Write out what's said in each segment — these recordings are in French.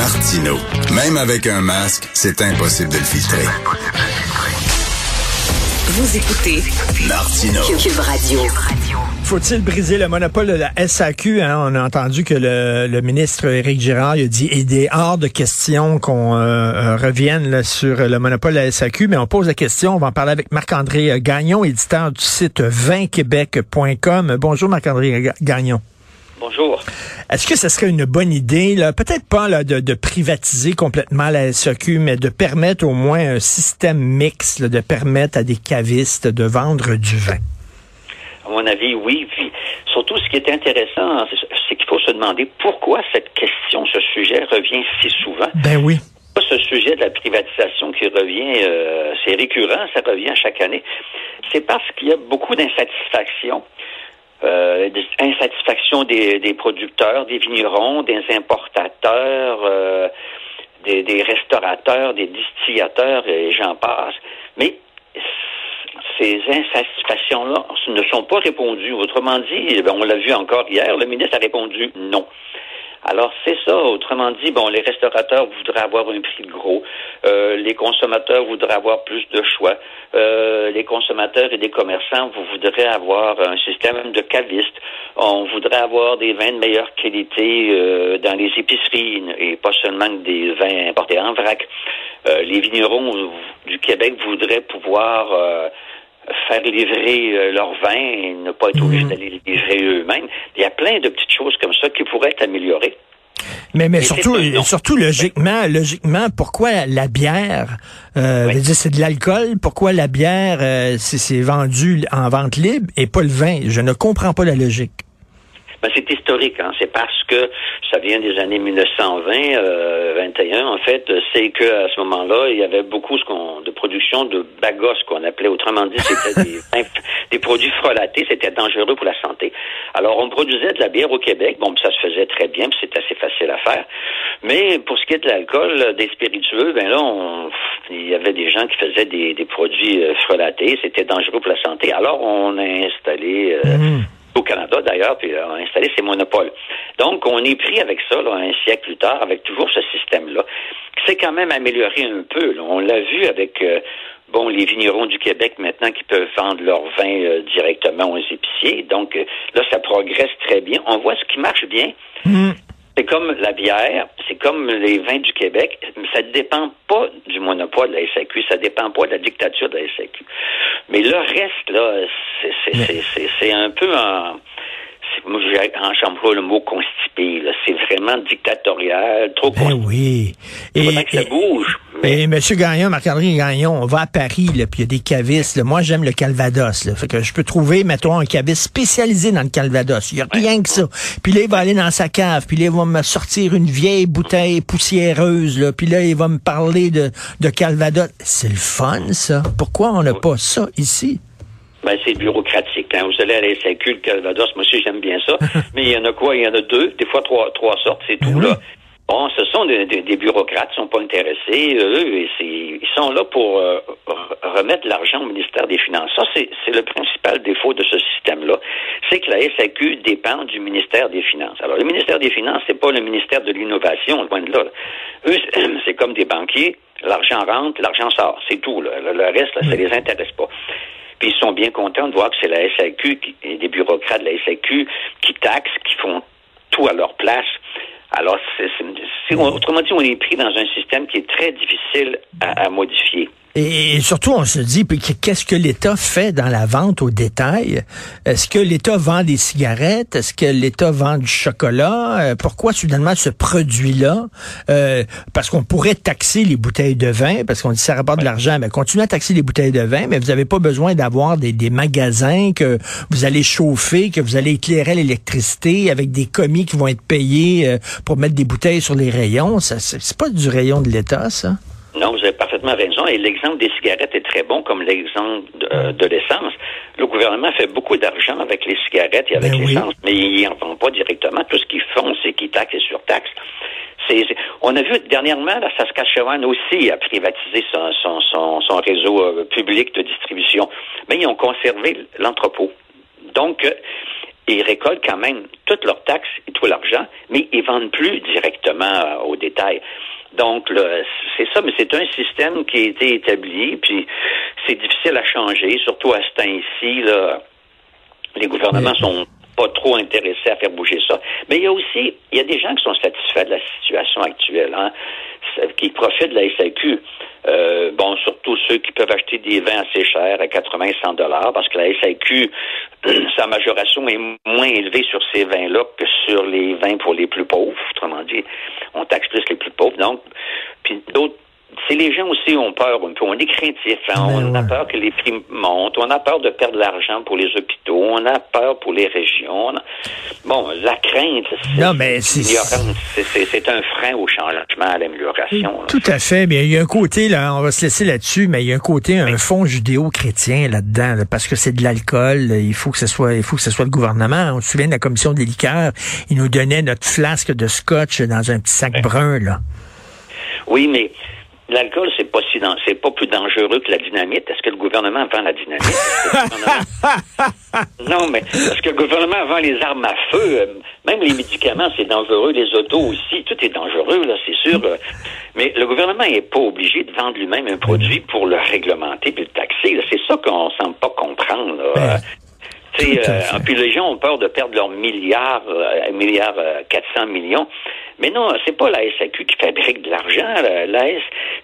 Martino. Même avec un masque, c'est impossible de le filtrer. Vous écoutez Martino. Cube Radio. Faut-il briser le monopole de la SAQ? Hein? On a entendu que le, le ministre Éric Girard il a dit il est hors de question qu'on euh, euh, revienne là, sur le monopole de la SAQ, mais on pose la question. On va en parler avec Marc-André Gagnon, éditeur du site 20québec.com. Bonjour Marc-André Gagnon. Bonjour. Est-ce que ce serait une bonne idée, là, peut-être pas là, de, de, privatiser complètement la SAQ, mais de permettre au moins un système mixte, là, de permettre à des cavistes de vendre du vin? À mon avis, oui. Puis, surtout, ce qui est intéressant, c'est qu'il faut se demander pourquoi cette question, ce sujet revient si souvent. Ben oui. Ce sujet de la privatisation qui revient, euh, c'est récurrent, ça revient chaque année. C'est parce qu'il y a beaucoup d'insatisfaction euh, insatisfaction des, des, producteurs, des vignerons, des importateurs, euh, des, des, restaurateurs, des distillateurs, et j'en passe. Mais ces insatisfactions-là ne sont pas répondues. Autrement dit, ben, on l'a vu encore hier, le ministre a répondu non. Alors c'est ça. Autrement dit, bon, les restaurateurs voudraient avoir un prix gros, euh, les consommateurs voudraient avoir plus de choix, euh, les consommateurs et les commerçants voudraient avoir un système de cavistes. On voudrait avoir des vins de meilleure qualité euh, dans les épiceries et pas seulement des vins importés en vrac. Les vignerons du Québec voudraient pouvoir faire livrer euh, leur vin et ne pas être obligés d'aller les livrer eux-mêmes. Il y a plein de petites choses comme ça qui pourraient être améliorées. Mais, mais surtout, surtout logiquement, logiquement, pourquoi la bière, euh, oui. c'est de l'alcool, pourquoi la bière, euh, c'est vendu en vente libre et pas le vin? Je ne comprends pas la logique. Ben, c'est historique, hein. c'est parce que ça vient des années 1920, euh, 21 en fait, c'est que à ce moment-là, il y avait beaucoup ce qu'on, de production de bagos qu'on appelait, autrement dit, c'était des, des, produits frelatés, c'était dangereux pour la santé. Alors on produisait de la bière au Québec, bon, ça se faisait très bien, c'est assez facile à faire. Mais pour ce qui est de l'alcool, des spiritueux, ben là, on, il y avait des gens qui faisaient des, des produits euh, frelatés, c'était dangereux pour la santé. Alors on a installé euh, mmh au Canada d'ailleurs, puis on a installé ces monopoles. Donc, on est pris avec ça, là, un siècle plus tard, avec toujours ce système-là. C'est quand même amélioré un peu. Là. On l'a vu avec euh, bon les vignerons du Québec maintenant qui peuvent vendre leur vin euh, directement aux épiciers. Donc euh, là, ça progresse très bien. On voit ce qui marche bien. Mmh. C'est comme la bière, c'est comme les vins du Québec. Ça ne dépend pas du monopole de la SAQ, ça ne dépend pas de la dictature de la SAQ. Mais le reste, là, c'est un peu un moi, j'emploie le mot constipé. C'est vraiment dictatorial, trop ben oui. Et, que ça bouge. Et M. Gagnon, Marc-André Gagnon, on va à Paris, là, puis il y a des cavistes. Là. Moi, j'aime le Calvados. Là. Fait que je peux trouver, mettons, un caviste spécialisé dans le Calvados. Il n'y a rien que ça. Puis là, il va aller dans sa cave, puis là, il va me sortir une vieille bouteille poussiéreuse, là, puis là, il va me parler de, de Calvados. C'est le fun, ça. Pourquoi on n'a pas ça ici? Ben, c'est bureaucratique. Quand vous allez à la SAQ, le Calvados, moi aussi, j'aime bien ça. Mais il y en a quoi? Il y en a deux, des fois trois, trois sortes, c'est tout, là. Bon, ce sont des, des, des bureaucrates, ils sont pas intéressés. Eux, ils sont là pour euh, remettre l'argent au ministère des Finances. Ça, c'est le principal défaut de ce système-là. C'est que la SAQ dépend du ministère des Finances. Alors, le ministère des Finances, c'est pas le ministère de l'innovation, loin de là. Eux, c'est comme des banquiers. L'argent rentre, l'argent sort. C'est tout. Là. Le reste, là, ça les intéresse pas. Puis ils sont bien contents de voir que c'est la SAQ qui, et des bureaucrates de la SAQ qui taxent, qui font tout à leur place. Alors, c est, c autrement dit, on est pris dans un système qui est très difficile à, à modifier. Et, surtout, on se dit, qu'est-ce que l'État fait dans la vente au détail? Est-ce que l'État vend des cigarettes? Est-ce que l'État vend du chocolat? pourquoi soudainement ce produit-là? Euh, parce qu'on pourrait taxer les bouteilles de vin, parce qu'on dit ça rapporte de l'argent, mais continuez à taxer les bouteilles de vin, mais vous n'avez pas besoin d'avoir des, des, magasins que vous allez chauffer, que vous allez éclairer l'électricité avec des commis qui vont être payés euh, pour mettre des bouteilles sur les rayons. C'est pas du rayon de l'État, ça? Non, vous avez parfaitement raison. Et l'exemple des cigarettes est très bon, comme l'exemple de, euh, de l'essence. Le gouvernement fait beaucoup d'argent avec les cigarettes et avec ben l'essence, oui. mais ils n'en vend pas directement. Tout ce qu'ils font, c'est qu'ils taxent et surtaxent. C'est, on a vu dernièrement, la Saskatchewan aussi a privatisé son, son, son, son réseau euh, public de distribution, mais ils ont conservé l'entrepôt. Donc, euh, ils récoltent quand même toutes leurs taxes et tout l'argent, mais ils vendent plus directement au détail. Donc, c'est ça, mais c'est un système qui a été établi, puis c'est difficile à changer, surtout à ce temps-ci. Les gouvernements sont pas trop intéressés à faire bouger ça. Mais il y a aussi, il y a des gens qui sont satisfaits de la situation actuelle, hein, qui profitent de la SAQ. Euh, bon, surtout ceux qui peuvent acheter des vins assez chers à 80, 100 dollars, parce que la SAQ, sa majoration est moins élevée sur ces vins-là que sur les vins pour les plus pauvres. Autrement dit, on taxe plus les plus pauvres. Donc, c'est les gens aussi ont peur un peu. On est craintifs. Hein. On a peur que les prix montent. On a peur de perdre de l'argent pour les hôpitaux. On a peur pour les régions. Bon, la crainte, c'est un frein au changement, à l'amélioration. Tout à fait. Mais il y a un côté, là, on va se laisser là-dessus, mais il y a un côté, un fond judéo-chrétien là-dedans, parce que c'est de l'alcool. Il faut que ce soit, il faut que ce soit le gouvernement. On se souvient de la commission des liqueurs. Ils nous donnaient notre flasque de scotch dans un petit sac brun, là. Oui, mais L'alcool, c'est pas si c'est pas plus dangereux que la dynamite. Est-ce que le gouvernement vend la dynamite? non, mais est-ce que le gouvernement vend les armes à feu? Euh, même les médicaments, c'est dangereux. Les autos aussi, tout est dangereux, là, c'est sûr. Euh. Mais le gouvernement n'est pas obligé de vendre lui-même un produit pour le réglementer puis le taxer. C'est ça qu'on semble pas comprendre. Là. Euh, puis les gens ont peur de perdre leurs milliards, euh, milliards 400 millions. Mais non, c'est pas la SAQ qui fabrique de l'argent. La,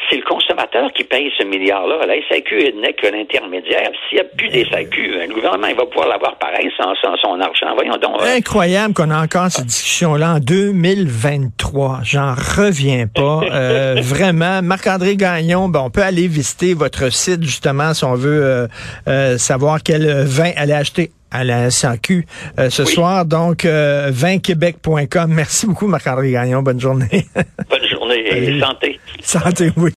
c'est le consommateur qui paye ce milliard-là. La SAQ n'est que l'intermédiaire. S'il n'y a plus des SAQ, le gouvernement il va pouvoir l'avoir pareil sans, son argent. Voyons donc. Incroyable qu'on a encore cette discussion-là en 2023. J'en reviens pas. euh, vraiment, Marc-André Gagnon, ben, on peut aller visiter votre site justement si on veut euh, savoir quel vin aller acheter à la SAQ euh, ce soir. Donc, euh, vinquebec.com. Merci beaucoup, Marc-André Gagnon. Bonne journée. Bonne journée et santé. Santé, oui.